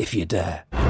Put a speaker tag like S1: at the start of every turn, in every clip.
S1: if you dare.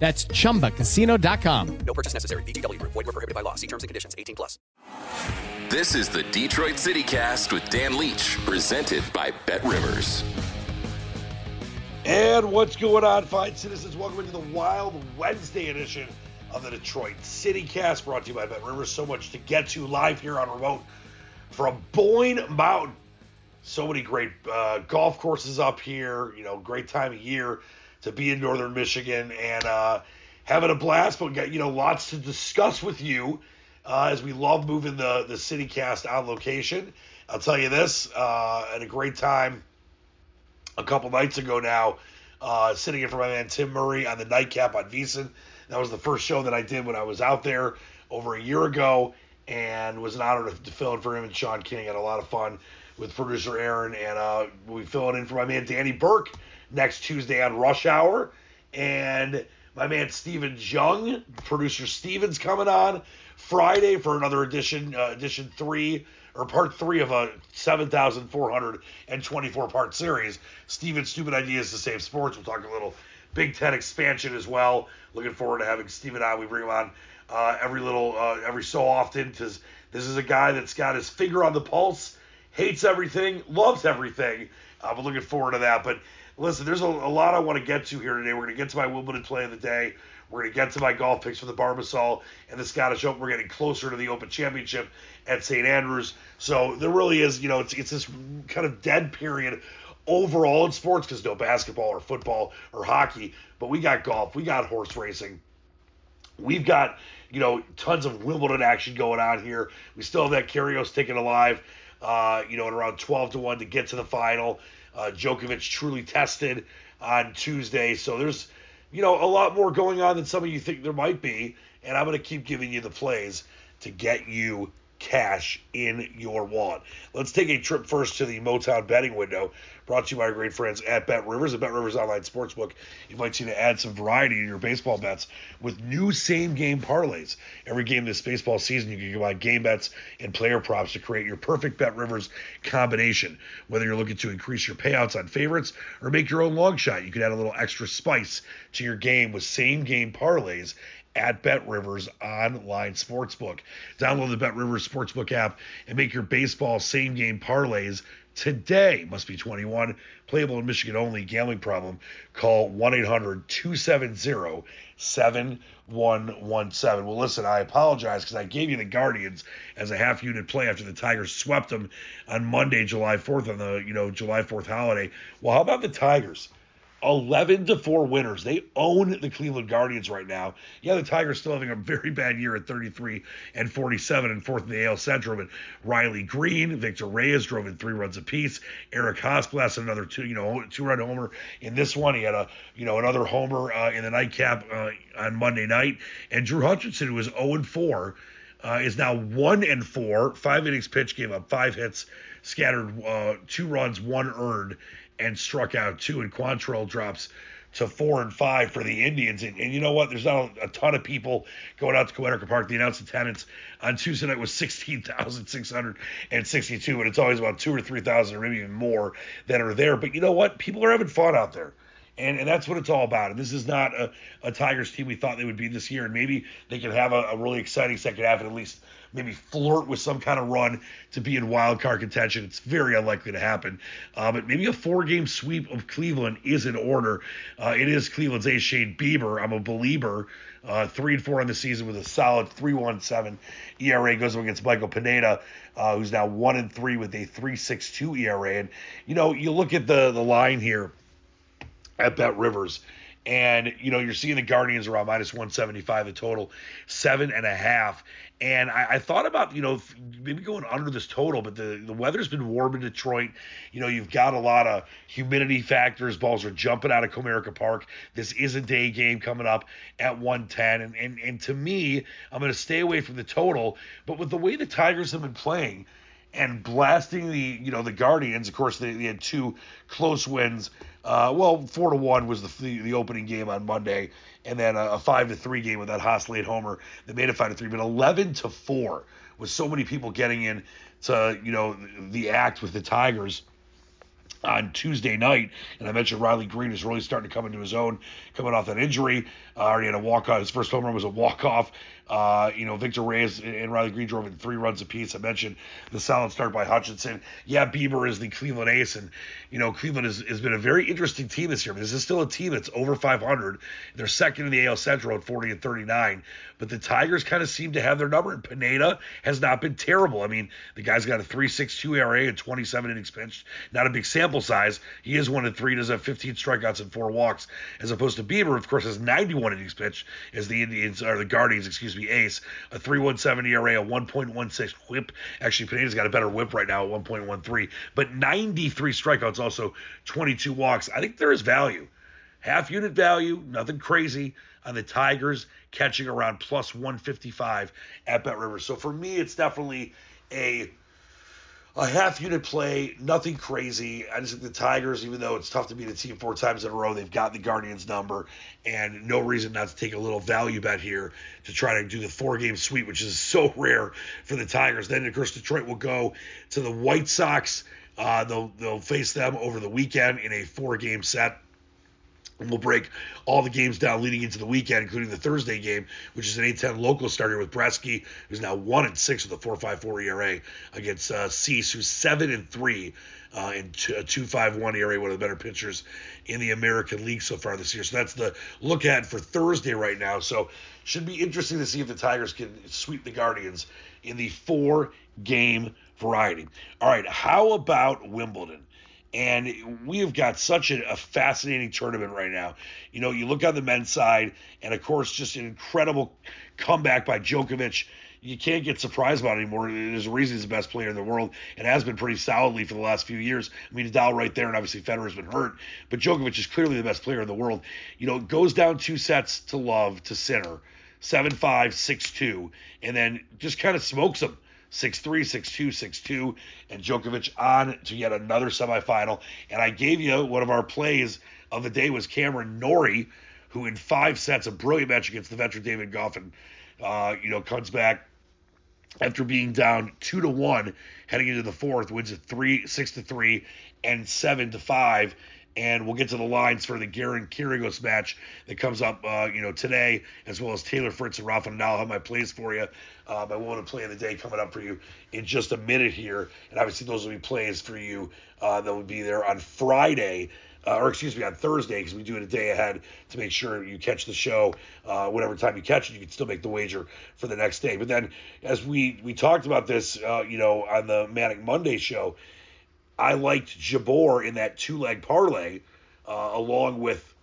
S2: That's chumbacasino.com.
S3: No purchase necessary. VGW Group. Void were prohibited by law. See terms and conditions. 18 plus.
S4: This is the Detroit City Cast with Dan Leach, presented by Bet Rivers.
S5: And what's going on, fine citizens? Welcome into the Wild Wednesday edition of the Detroit City Cast, brought to you by Bet Rivers. So much to get to live here on remote from Boyne Mountain. So many great uh, golf courses up here. You know, great time of year to be in northern Michigan and uh, having a blast. But got you know lots to discuss with you uh, as we love moving the the city cast on location. I'll tell you this, uh, had a great time a couple nights ago now, uh, sitting in for my man Tim Murray on the nightcap on VSiN. That was the first show that I did when I was out there over a year ago, and was an honor to, to fill in for him and Sean King. Had a lot of fun with producer Aaron, and uh, we filling in for my man Danny Burke next Tuesday on Rush Hour. And my man Steven Jung, producer Steven's coming on Friday for another edition, uh, edition three or part three of a 7,424 part series. Steven's Stupid Ideas to Save Sports. We'll talk a little Big Ten expansion as well. Looking forward to having Steven on. We bring him on uh, every little, uh, every so often because this is a guy that's got his finger on the pulse, hates everything, loves everything. Uh, we're looking forward to that. But listen, there's a, a lot I want to get to here today. We're going to get to my Wimbledon play of the day. We're going to get to my golf picks for the Barbasol and the Scottish Open. We're getting closer to the Open Championship at St. Andrews. So there really is, you know, it's, it's this kind of dead period overall in sports because no basketball or football or hockey. But we got golf, we got horse racing. We've got, you know, tons of Wimbledon action going on here. We still have that Kyrgios ticket alive, uh, you know, at around 12 to 1 to get to the final. Uh, Djokovic truly tested on Tuesday. So there's, you know, a lot more going on than some of you think there might be. And I'm going to keep giving you the plays to get you cash in your wallet. Let's take a trip first to the Motown betting window, brought to you by our great friends at Bet Rivers. At Bet Rivers Online Sportsbook you to add some variety to your baseball bets with new same game parlays. Every game this baseball season, you can combine game bets and player props to create your perfect Bet Rivers combination. Whether you're looking to increase your payouts on favorites or make your own long shot, you can add a little extra spice to your game with same game parlays at Bet Rivers online sportsbook. Download the Bet Rivers sportsbook app and make your baseball same game parlays today. Must be 21. Playable in Michigan only. Gambling problem? Call 1 800 270 7117. Well, listen, I apologize because I gave you the Guardians as a half unit play after the Tigers swept them on Monday, July 4th, on the you know July 4th holiday. Well, how about the Tigers? 11 to 4 winners. They own the Cleveland Guardians right now. Yeah, the Tigers still having a very bad year at 33 and 47 and fourth in the AL Central, but Riley Greene, Victor Reyes drove in three runs apiece. Eric Hosklass another two, you know, two run homer in this one. He had a, you know, another homer uh, in the nightcap uh, on Monday night. And Drew Hutchison, who was 0 and 4, uh, is now 1 and 4. Five innings pitch, gave up five hits, scattered uh, two runs, one earned and struck out two. And Quantrill drops to four and five for the Indians. And, and you know what? There's not a, a, ton of people going out to Comerica Park. The announced attendance on Tuesday night was 16,662, but it's always about two or 3,000 or maybe even more that are there. But you know what? People are having fun out there. And, and that's what it's all about. And this is not a, a Tigers team we thought they would be this year. And maybe they can have a, a really exciting second half and at least maybe flirt with some kind of run to be in wild card contention. It's very unlikely to happen. Uh, but maybe a four game sweep of Cleveland is in order. Uh, it is Cleveland's ace Shane Bieber. I'm a believer. Uh, three and four on the season with a solid 3.17 ERA goes up against Michael Pineda, uh, who's now one and three with a 3.62 ERA. And you know, you look at the the line here at Bet Rivers. And, you know, you're seeing the Guardians around minus 175 the total, seven and a half. And I, I, thought about, you know, maybe going under this total, but the, the weather's been warm in Detroit. You know, you've got a lot of humidity factors. Balls are jumping out of Comerica Park. This is a day game coming up at 110. And, and, and to me, I'm going to stay away from the total. But with the way the Tigers have been playing, and blasting the you know the Guardians. Of course, they, they had two close wins. Uh, well, four to one was the, the, the opening game on Monday, and then a, a five to three game with that Haase late homer that made it five to three. But eleven to four with so many people getting in to you know the act with the Tigers on Tuesday night. And I mentioned Riley Greene is really starting to come into his own, coming off that injury. Uh, already had a walk off. His first home run was a walk off. Uh, you know, Victor Reyes and Riley Greene drove in three runs apiece. I mentioned the solid start by Hutchison. Yeah, Bieber is the Cleveland ace, and you know Cleveland has, has been a very interesting team this year. This is still a team that's over 500. They're second in the AL Central at 40 and 39, but the Tigers kind of seem to have their number. And Pineda has not been terrible. I mean, the guy's got a 3.62 ERA and 27 innings pitched. Not a big sample size. He is one and three. Does have 15 strikeouts and four walks, as opposed to Bieber, of course, has 91 innings pitched as the Indians or the Guardians, excuse me ace, a 3.17 ERA, a 1.16 whip. Actually, Pineda's got a better whip right now at 1.13, but 93 strikeouts, also 22 walks. I think there is value. Half unit value, nothing crazy on the Tigers, catching around plus 155 at Bet Rivers. So for me, it's definitely a a half unit play, nothing crazy. I just think the Tigers, even though it's tough to beat a team four times in a row, they've got the Guardians number, and no reason not to take a little value bet here to try to do the four game sweep, which is so rare for the Tigers. Then, of course, Detroit will go to the White Sox. Uh, they'll they'll face them over the weekend in a four game set. We'll break all the games down leading into the weekend, including the Thursday game, which is an 8-10 local starter with Brieske, who's now one and six with a 4.54 ERA against uh, Cease, who's seven and three uh, and two, a 2.51 ERA, one of the better pitchers in the American League so far this year. So that's the look at for Thursday right now. So should be interesting to see if the Tigers can sweep the Guardians in the four-game variety. All right, how about Wimbledon? And we have got such a, a, fascinating tournament right now. You know, you look on the men's side, and of course, just an incredible comeback by Djokovic. You can't get surprised about anymore. There's a reason he's the best player in the world and has been pretty solidly for the last few years. I mean, Nadal right there, and obviously Federer's been hurt, but Djokovic is clearly the best player in the world. You know, goes down two sets to love to Sinner, 7 5, 6 2, and then just kind of smokes him. 6-3, 6-2, 6-2, and Djokovic on to yet another semifinal. And I gave you one of our plays of the day was Cameron Norrie, who in five sets, a brilliant match against the veteran David Goffin, uh, you know, comes back after being down two to one heading into the fourth, wins it three, six to three, and seven to five, and we'll get to the lines for the Garin Kyrgios match that comes up, uh, you know, today, as well as Taylor Fritz and Rafa Nadal. Have my plays for you. Um, I want to play of the day coming up for you in just a minute here, and obviously those will be plays for you uh, that will be there on Friday. Uh, or excuse me, on Thursday, because we do it a day ahead to make sure you catch the show uh, whatever time you catch it. You can still make the wager for the next day. But then, as we we talked about this, uh, you know, on the Manic Monday show, I liked Jabeur in that two leg parlay. uh, along with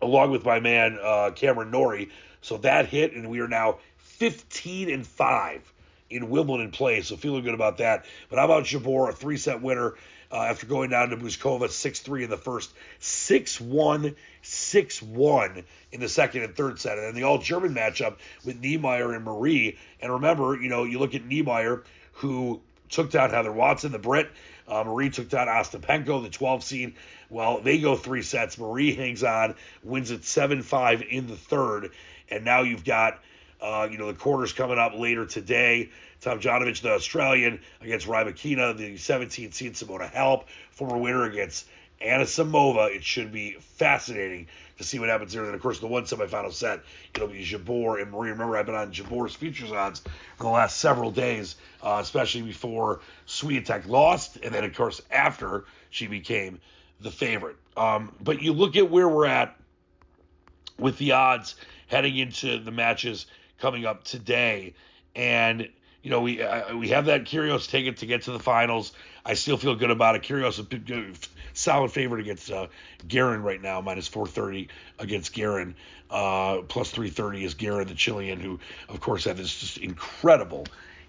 S5: along with my man uh, Cameron Norrie. So that hit, and we are now 15 and five in Wimbledon play. So feeling good about that. But how about Jabeur, a three set winner? Uh, after going down to Bouzkova 6-3 in the first, 6-1, 6-1 in the second and third set. And then the all-German matchup with Niemeier and Marie. And remember, you know, you look at Niemeier, who took down Heather Watson, the Brit. Uh, Marie took down Ostapenko, the 12 seed. Well, they go three sets. Marie hangs on, wins it 7-5 in the third. And now you've got, uh, you know, the quarters coming up later today. Tomljanovic, the Australian, against Rybakina, the 17th seed Simona Halep, former winner against Anisimova. It should be fascinating to see what happens there. And of course, the one semifinal set, it'll be Jabeur and Marie. Remember, I've been on Jabeur's futures odds for the last several days, uh, especially before Swiatek lost, and then of course after she became the favorite. Um, but you look at where we're at with the odds heading into the matches coming up today, and you know, we uh, we have that Kyrgios ticket to get to the finals. I still feel good about it. Kyrgios a solid favorite against uh, Garin right now, minus 430 against Garin. Uh, plus 330 is Garin, the Chilean, who of course had this just incredible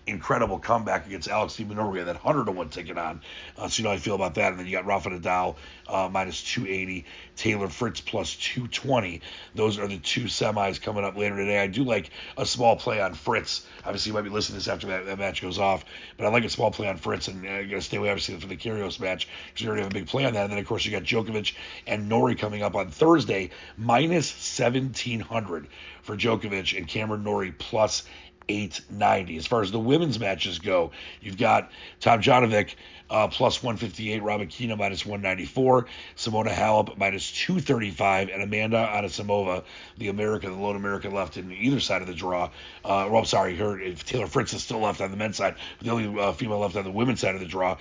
S5: incredible comeback against Alex had that 100 to 1 ticket on. Uh, so you know how I feel about that. And then you got Rafa Nadal uh, minus 280, Taylor Fritz plus 220. Those are the two semis coming up later today. I do like a small play on Fritz. Obviously, you might be listening to this after that, that match goes off, but I like a small play on Fritz, and I got to stay away, obviously, from the Kyrgios match because we already have a big play on that. And then, of course, you got Djokovic and Norrie coming up on Thursday, minus 1700 for Djokovic and Cameron Norrie plus 890. As far as the women's matches go, you've got Tomljanovic uh, plus 158, Rybakina minus 194, Simona Halep minus 235, and Amanda Anisimova, the American, the lone American left in either side of the draw. Uh, well, I'm sorry, her Taylor Fritz is still left on the men's side, the only uh, female left on the women's side of the draw.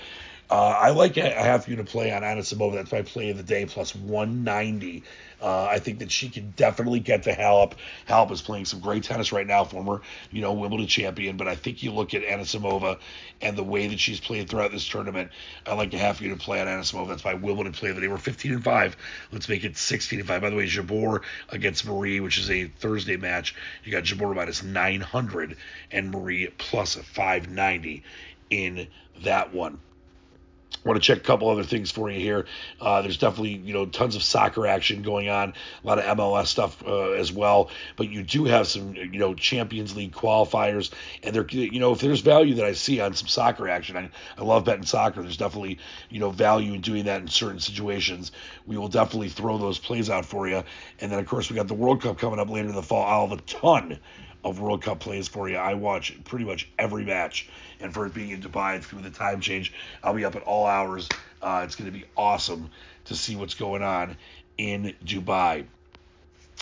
S5: Uh, I like a half unit play on Anisimova. That's my play of the day, plus 190. Uh, I think that she can definitely get to Halep. Halep is playing some great tennis right now, former, you know, Wimbledon champion. But I think you look at Anisimova and the way that she's played throughout this tournament. I like a half unit play on Anisimova. That's my Wimbledon play of the day. We're 15 and five. Let's make it 16 and five. By the way, Jabeur against Marie, which is a Thursday match. You got Jabeur minus 900 and Marie plus 590 in that one. Want to check a couple other things for you here. Uh, there's definitely you know tons of soccer action going on, a lot of MLS stuff uh, as well. But you do have some you know Champions League qualifiers, and there you know if there's value that I see on some soccer action, I, I love betting soccer. There's definitely you know value in doing that in certain situations. We will definitely throw those plays out for you. And then of course we got the World Cup coming up later in the fall. I'll have a ton of World Cup plays for you. I watch pretty much every match, and for it being in Dubai, with the time change. I'll be up at all hours. Uh, it's going to be awesome to see what's going on in Dubai.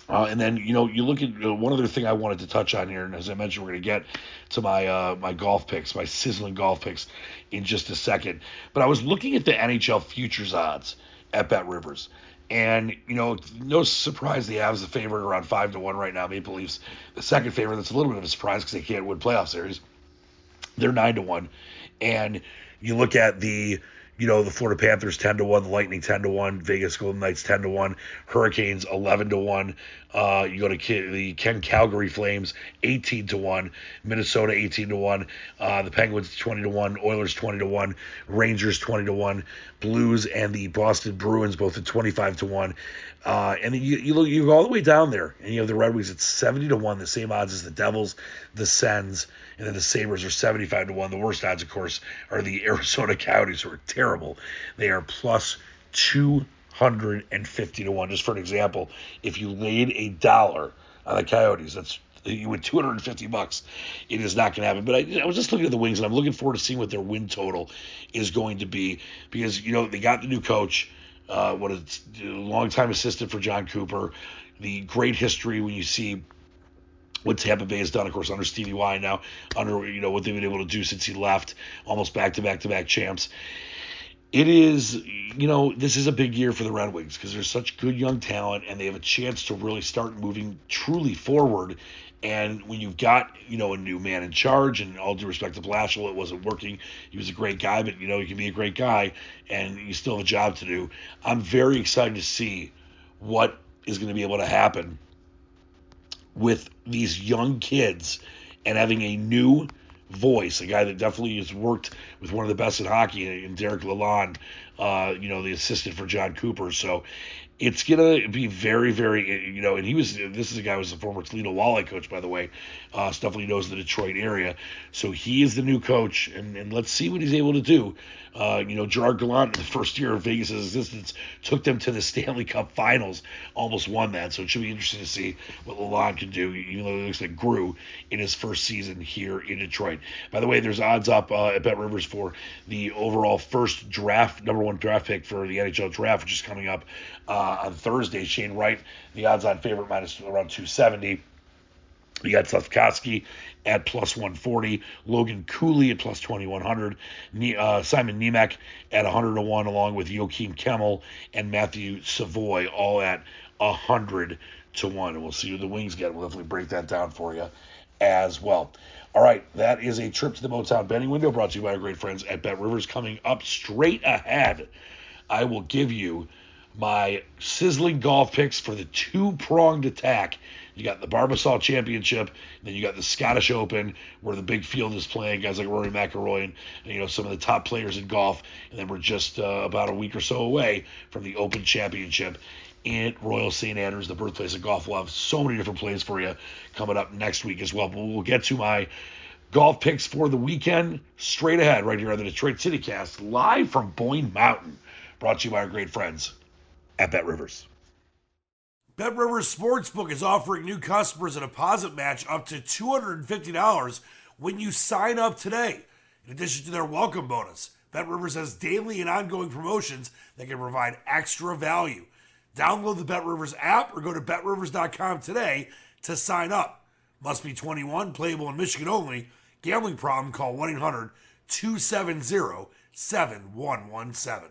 S5: Uh, and then you know you look at one other thing I wanted to touch on here, and as I mentioned, we're going to get to my uh, my golf picks, my sizzling golf picks, in just a second. But I was looking at the NHL futures odds at Bet Rivers, and, you know, no surprise the Avs the favorite around 5 to 1 right now. Maple Leafs, the second favorite, that's a little bit of a surprise because they can't win playoff series. They're 9 to 1. And you look at the you know, the Florida Panthers 10 to 1, the Lightning 10 to 1, Vegas Golden Knights 10 to 1, Hurricanes 11 to 1. Uh, you go to the Ken Calgary Flames 18 to 1, Minnesota 18 to 1, uh, the Penguins 20 to 1, Oilers 20 to 1, Rangers 20 to 1, Blues and the Boston Bruins both at 25 to 1. Uh, and you, you look you go all the way down there, and you have the Red Wings at 70 to 1, the same odds as the Devils, the Sens, and then the Sabres are 75 to 1. The worst odds, of course, are the Arizona Coyotes, who are terrible. They are plus 250 to 1. Just for an example, if you laid a dollar on the Coyotes, that's you win 250 bucks. It is not going to happen. But I, I, was just looking at the Wings, and I'm looking forward to seeing what their win total is going to be because you know they got the new coach, uh, what a longtime assistant for Jon Cooper, the great history when you see what Tampa Bay has done, of course, under Stevie Y now, under you know what they've been able to do since he left, almost back to back to back champs. it is, you know, this is a big year for the Red Wings because there's such good young talent and they have a chance to really start moving truly forward. And when you've got, you know, a new man in charge, and all due respect to Blashill, it wasn't working. He was a great guy, but, you know, he can be a great guy and you still have a job to do. I'm very excited to see what is going to be able to happen with these young kids and having a new voice, a guy that definitely has worked with one of the best in hockey, in Derek Lalonde, uh, you know, the assistant for Jon Cooper. So it's gonna be very, very, you know, and he was. This is a guy who was a former Toledo Walleye coach, by the way. Uh, definitely knows the Detroit area, so he is the new coach, and, and let's see what he's able to do. Uh, you know, Gerard Gallant in the first year of Vegas' existence took them to the Stanley Cup Finals, almost won that. So it should be interesting to see what Lalonde can do, even though it looks like grew in his first season here in Detroit. By the way, there's odds up uh, at Bet Rivers for the overall first draft, number one draft pick for the NHL draft, which is coming up uh, on Thursday. Shane Wright, the odds-on favorite, minus around 270. You got Slafkovsky at plus 140, Logan Cooley at plus 2100, uh, Simon Nemec at 100 to 1, along with Joakim Kemell and Matthew Savoie, all at 100 to 1. And we'll see who the Wings get. We'll definitely break that down for you as well. All right, that is a trip to the Motown betting window brought to you by our great friends at Bet Rivers. Coming up straight ahead, I will give you my sizzling golf picks for the two pronged attack. You got the Barbasol Championship, then you got the Scottish Open, where the big field is playing guys like Rory McIlroy and, you know some of the top players in golf, and then we're just uh, about a week or so away from the Open Championship in Royal St. Andrews, the birthplace of golf. We'll have so many different plays for you coming up next week as well. But we'll get to my golf picks for the weekend straight ahead right here on the Detroit City Cast, live from Boyne Mountain, brought to you by our great friends at Bet Rivers. Bet Rivers Sportsbook is offering new customers a deposit match up to $250 when you sign up today. In addition to their welcome bonus, Bet Rivers has daily and ongoing promotions that can provide extra value. Download the Bet Rivers app or go to betrivers.com today to sign up. Must be 21, playable in Michigan only. Gambling problem, call 1 800 270 7117.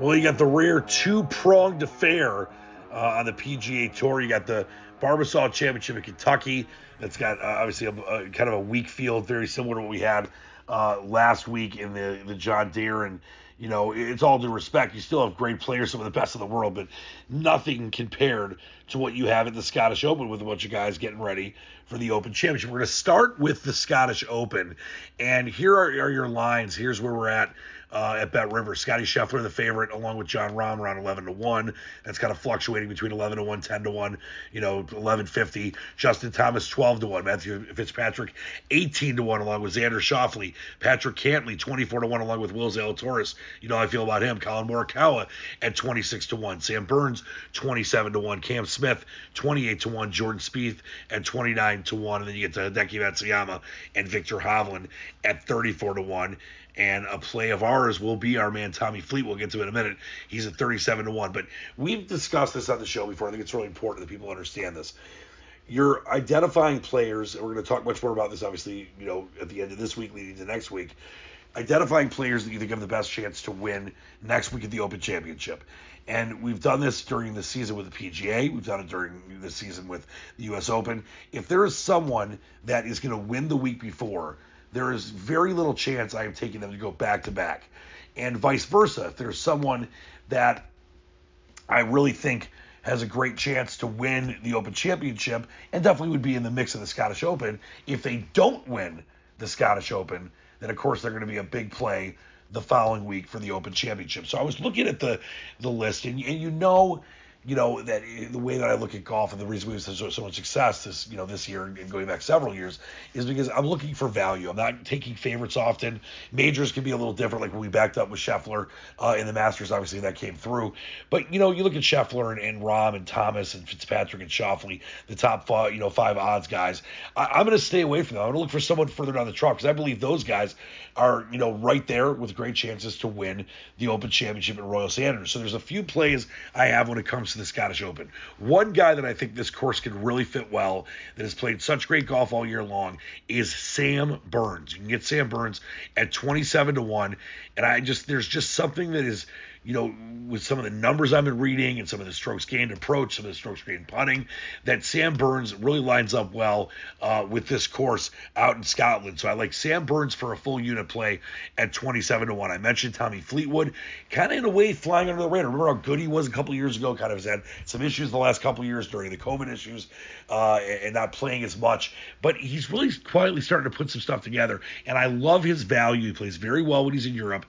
S5: Well, you got the rare two pronged affair uh, on the PGA Tour. You got the Barbasol Championship in Kentucky. That's got uh, obviously a, a, kind of a weak field, very similar to what we had uh, last week in the, the John Deere. And, you know, it's all due respect. You still have great players, some of the best in the world, but nothing compared to what you have at the Scottish Open with a bunch of guys getting ready for the Open Championship. We're going to start with the Scottish Open. And here are, are your lines. Here's where we're at uh, at Bet River. Scotty Scheffler, the favorite, along with Jon Rahm, around 11 to 1. That's kind of fluctuating between 11 to 1, 10 to 1, you know, 1150. Justin Thomas, 12 to 1. Matthew Fitzpatrick, 18 to 1, along with Xander Schauffele. Patrick Cantlay, 24 to 1, along with Will Zalatoris. You know I feel about him. Collin Morikawa at 26 to 1. Sam Burns, 27 to 1. Cam Smith, 28 to 1. Jordan Spieth at 29 to 1. And then you get to Hideki Matsuyama and Viktor Hovland at 34 to 1. And a play of ours will be our man Tommy Fleet. We'll get to it in a minute. He's at 37 to 1. But we've discussed this on the show before. I think it's really important that people understand this. You're identifying players, and we're going to talk much more about this, obviously, you know, at the end of this week, leading to next week. Identifying players that you think have the best chance to win next week at the Open Championship. And we've done this during the season with the PGA. We've done it during the season with the U.S. Open. If there is someone that is going to win the week before, there is very little chance I am taking them to go back to back. And vice versa. If there's someone that I really think has a great chance to win the Open Championship and definitely would be in the mix of the Scottish Open, if they don't win the Scottish Open, then of course they're going to be a big play the following week for the Open Championship. So I was looking at the the list, and, and you know you know that the way that I look at golf and the reason we've had so, so much success this you know this year and going back several years is because I'm looking for value. I'm not taking favorites often. Majors can be a little different, like when we backed up with Scheffler uh, in the Masters. Obviously that came through, but you know you look at Scheffler and, and Rahm and Thomas and Fitzpatrick and Schauffele, the top five you know five odds guys. I, am going to stay away from them. I'm going to look for someone further down the track because I believe those guys are you know right there with great chances to win the Open Championship at Royal St. Andrews. So there's a few plays I have when it comes the Scottish Open. One guy that I think this course could really fit well, that has played such great golf all year long, is Sam Burns. You can get Sam Burns at 27 to 1. And I just, there's just something that is you know, with some of the numbers I've been reading and some of the strokes gained approach, some of the strokes gained putting, that Sam Burns really lines up well uh, with this course out in Scotland. So I like Sam Burns for a full unit play at 27 to 1. I mentioned Tommy Fleetwood, kind of in a way flying under the radar. Remember how good he was a couple years ago? Kind of has had some issues the last couple years during the COVID issues uh, and not playing as much. But he's really quietly starting to put some stuff together. And I love his value. He plays very well when he's in Europe.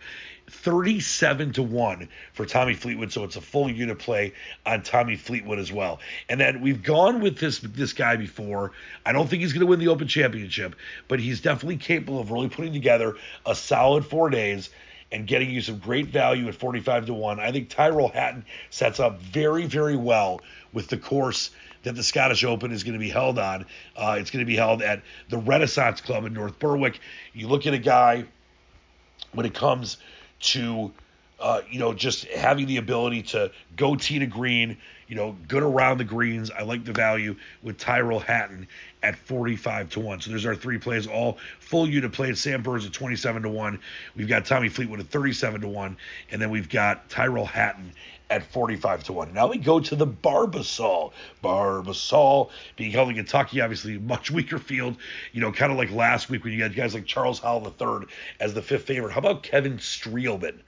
S5: 37 to 1 for Tommy Fleetwood, so it's a full unit play on Tommy Fleetwood as well. And then we've gone with this this guy before. I don't think he's going to win the Open Championship, but he's definitely capable of really putting together a solid 4 days and getting you some great value at 45 to 1. I think Tyrrell Hatton sets up very very well with the course that the Scottish Open is going to be held on. Uh, it's going to be held at the Renaissance Club in North Berwick. You look at a guy when it comes to uh, you know, just having the ability to go tee to green, you know, good around the greens. I like the value with Tyrrell Hatton at 45 to 1. So there's our three plays, all full unit plays. Sam Burns at 27 to 1. We've got Tommy Fleetwood at 37 to 1. And then we've got Tyrrell Hatton at 45 to 1. Now we go to the Barbasol. Barbasol being held in Kentucky, obviously much weaker field, you know, kind of like last week when you had guys like Charles Howell III as the fifth favorite. How about Kevin Streelman?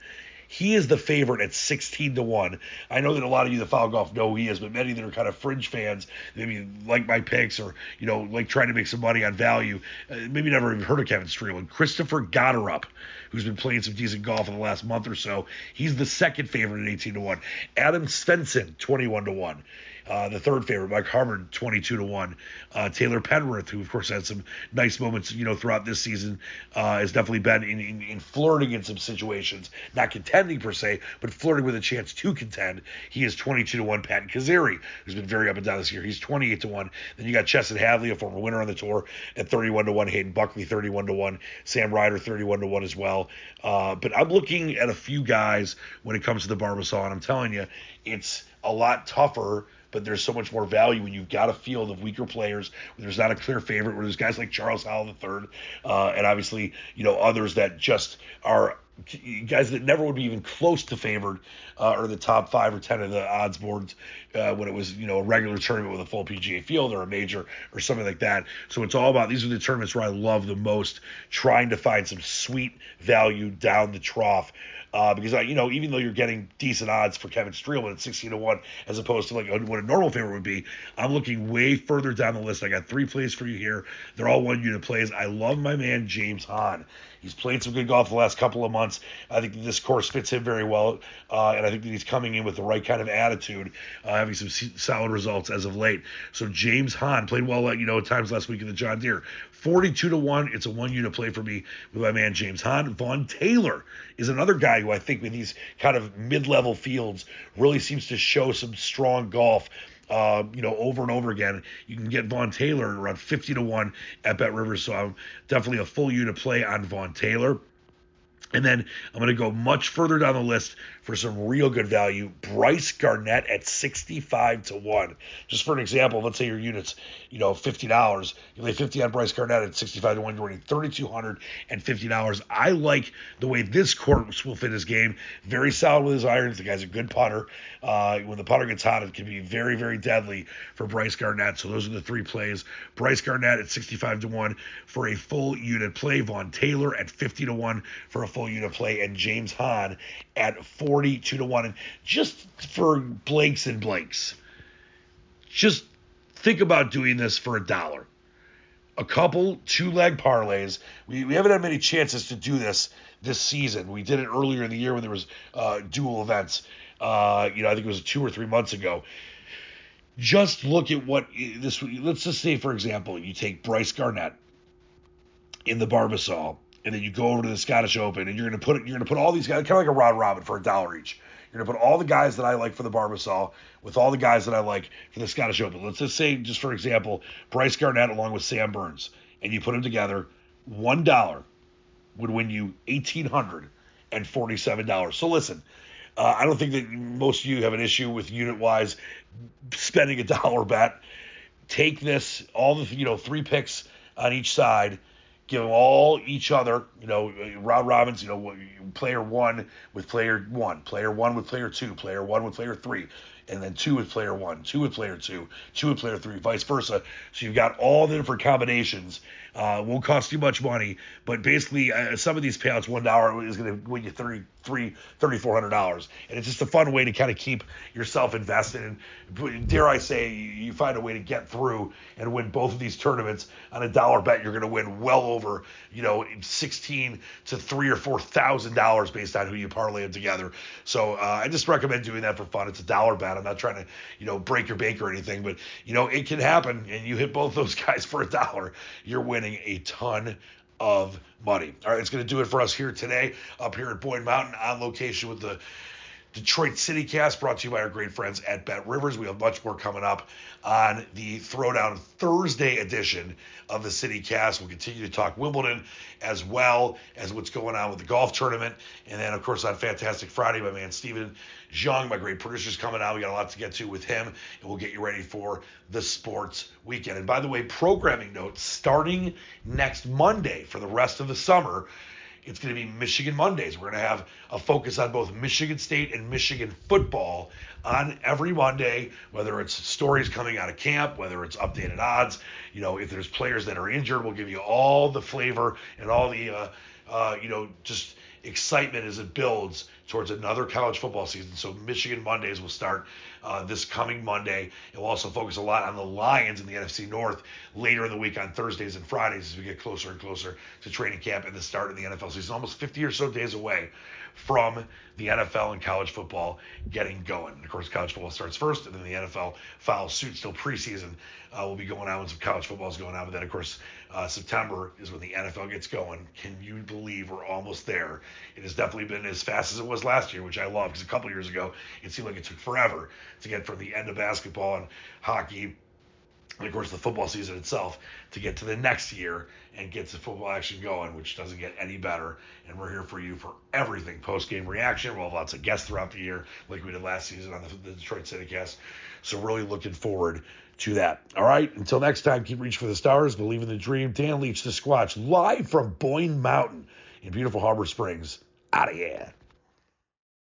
S5: He is the favorite at 16 to 1. I know that a lot of you that follow golf know he is, but many that are kind of fringe fans, maybe like my picks or, you know, like trying to make some money on value, uh, maybe never even heard of Kevin Streelman. Christopher Gotterup, who's been playing some decent golf in the last month or so, he's the second favorite at 18 to 1. Adam Svensson, 21 to 1. Uh, the third favorite, Mike Harmon, 22 to 1. Uh, Taylor Pendrith, who of course had some nice moments, you know, throughout this season, uh, has definitely been in, in, in, flirting in some situations, not contending per se, but flirting with a chance to contend. He is 22 to 1. Patton Kizzire, who's been very up and down this year, he's 28 to 1. Then you got Chesson Hadley, a former winner on the tour, at 31 to 1. Hayden Buckley, 31 to 1. Sam Ryder, 31 to 1 as well. Uh, but I'm looking at a few guys when it comes to the Barbasol, and I'm telling you, it's a lot tougher but there's so much more value when you've got a field of weaker players where there's not a clear favorite, where there's guys like Charles Howell III, uh, and obviously, you know, others that just are guys that never would be even close to favored uh, or the top five or ten of the odds boards uh, when it was you know a regular tournament with a full PGA field or a major or something like that. So it's all about these are the tournaments where I love the most, trying to find some sweet value down the trough uh, because I, you know, even though you're getting decent odds for Kevin Streelman at 16 to one, as opposed to like what a normal favorite would be, I'm looking way further down the list. I got three plays for you here. They're all one unit plays. I love my man James Hahn. He's played some good golf the last couple of months. I think this course fits him very well, uh, and I think that he's coming in with the right kind of attitude, uh, having some solid results as of late. So James Hahn played well, you know, at times last week in the John Deere. 42 to 1. It's a one unit play for me with my man James Hahn. Vaughn Taylor is another guy who I think with these kind of mid level fields really seems to show some strong golf. Uh, you know, over and over again. You can get Vaughn Taylor around 50 to 1 at Bet Rivers. So I'm definitely a full unit play on Vaughn Taylor. And then I'm going to go much further down the list for some real good value. Bryce Garnett at 65 to 1. Just for an example, let's say your unit's, you know, $50. You lay 50 on Bryce Garnett at 65 to 1, you're winning $3,250. I like the way this course will fit his game. Very solid with his irons. The guy's a good putter. Uh, when the putter gets hot, it can be very, very deadly for Bryce Garnett. So those are the three plays. Bryce Garnett at 65 to 1 for a full unit play. Vaughn Taylor at 50 to 1 for a full unit play. And James Hahn at 42 to 1. And just for blanks and blanks, just think about doing this for a dollar. A couple two leg parlays. We, we haven't had many chances to do this this season. We did it earlier in the year when there was uh, dual events. Uh, you know, I think it was two or three months ago. Just look at what this. Let's just say, for example, you take Bryce Garnett in the Barbasol and then you go over to the Scottish Open, and you're gonna put you're gonna put all these guys kind of like a round robin for a dollar each. You're gonna put all the guys that I like for the Barbasol with all the guys that I like for the Scottish Open. Let's just say, just for example, Bryce Garnett along with Sam Burns, and you put them together. One dollar would win you eighteen hundred and forty-seven dollars. So listen, Uh, I don't think that most of you have an issue with unit wise spending a dollar bet. Take this, all the you know three picks on each side, give all each other. You know, round Robbins, You know, player one with player one, player one with player two, player one with player three and then two with player one, two with player two, two with player three, vice versa. So you've got all the different combinations. Uh, won't cost you much money, but basically uh, some of these payouts, one dollar is going to win you thirty three thirty four hundred dollars, and it's just a fun way to kind of keep yourself invested. And dare I say, you find a way to get through and win both of these tournaments on a dollar bet. You're going to win well over, you know, sixteen to three or four thousand dollars based on who you parlay them together. So uh, I just recommend doing that for fun. It's a dollar bet. I'm not trying to, you know, break your bank or anything, but you know it can happen, and you hit both those guys for a dollar, you're winning a ton of money. All right, it's going to do it for us here today, up here at Boyne Mountain, on location with the Detroit City Cast, brought to you by our great friends at Bet Rivers. We have much more coming up on the Throwdown Thursday edition of the City Cast. We'll continue to talk Wimbledon as well as what's going on with the golf tournament. And then, of course, on Fantastic Friday, my man Steven Zhang, my great producer's coming out. We got a lot to get to with him, and we'll get you ready for the sports weekend. And by the way, programming notes starting next Monday for the rest of the summer it's going to be Michigan Mondays. We're going to have a focus on both Michigan State and Michigan football on every Monday, whether it's stories coming out of camp, whether it's updated odds. You know, if there's players that are injured, we'll give you all the flavor and all the, uh, uh, you know, just excitement as it builds towards another college football season. So Michigan Mondays will start uh, this coming Monday. And we'll also focus a lot on the Lions in the NFC North later in the week on Thursdays and Fridays as we get closer and closer to training camp and the start of the NFL season. Almost 50 or so days away from the NFL and college football getting going. And of course, college football starts first, and then the NFL follows suit. Still preseason uh, will be going on when some college football is going on. But then, of course, uh, September is when the NFL gets going. Can you believe we're almost there? It has definitely been as fast as it was last year, which I love because a couple years ago it seemed like it took forever to get from the end of basketball and hockey and of course the football season itself to get to the next year and get the football action going, which doesn't get any better. And we're here for you for everything post game reaction. We'll have lots of guests throughout the year, like we did last season on the, the Detroit CityCast. So really looking forward to that. All right. Until next time, keep reaching for the stars, believe in the dream. Dan Leach, the Squatch, live from Boyne Mountain in beautiful Harbor Springs. Out of here.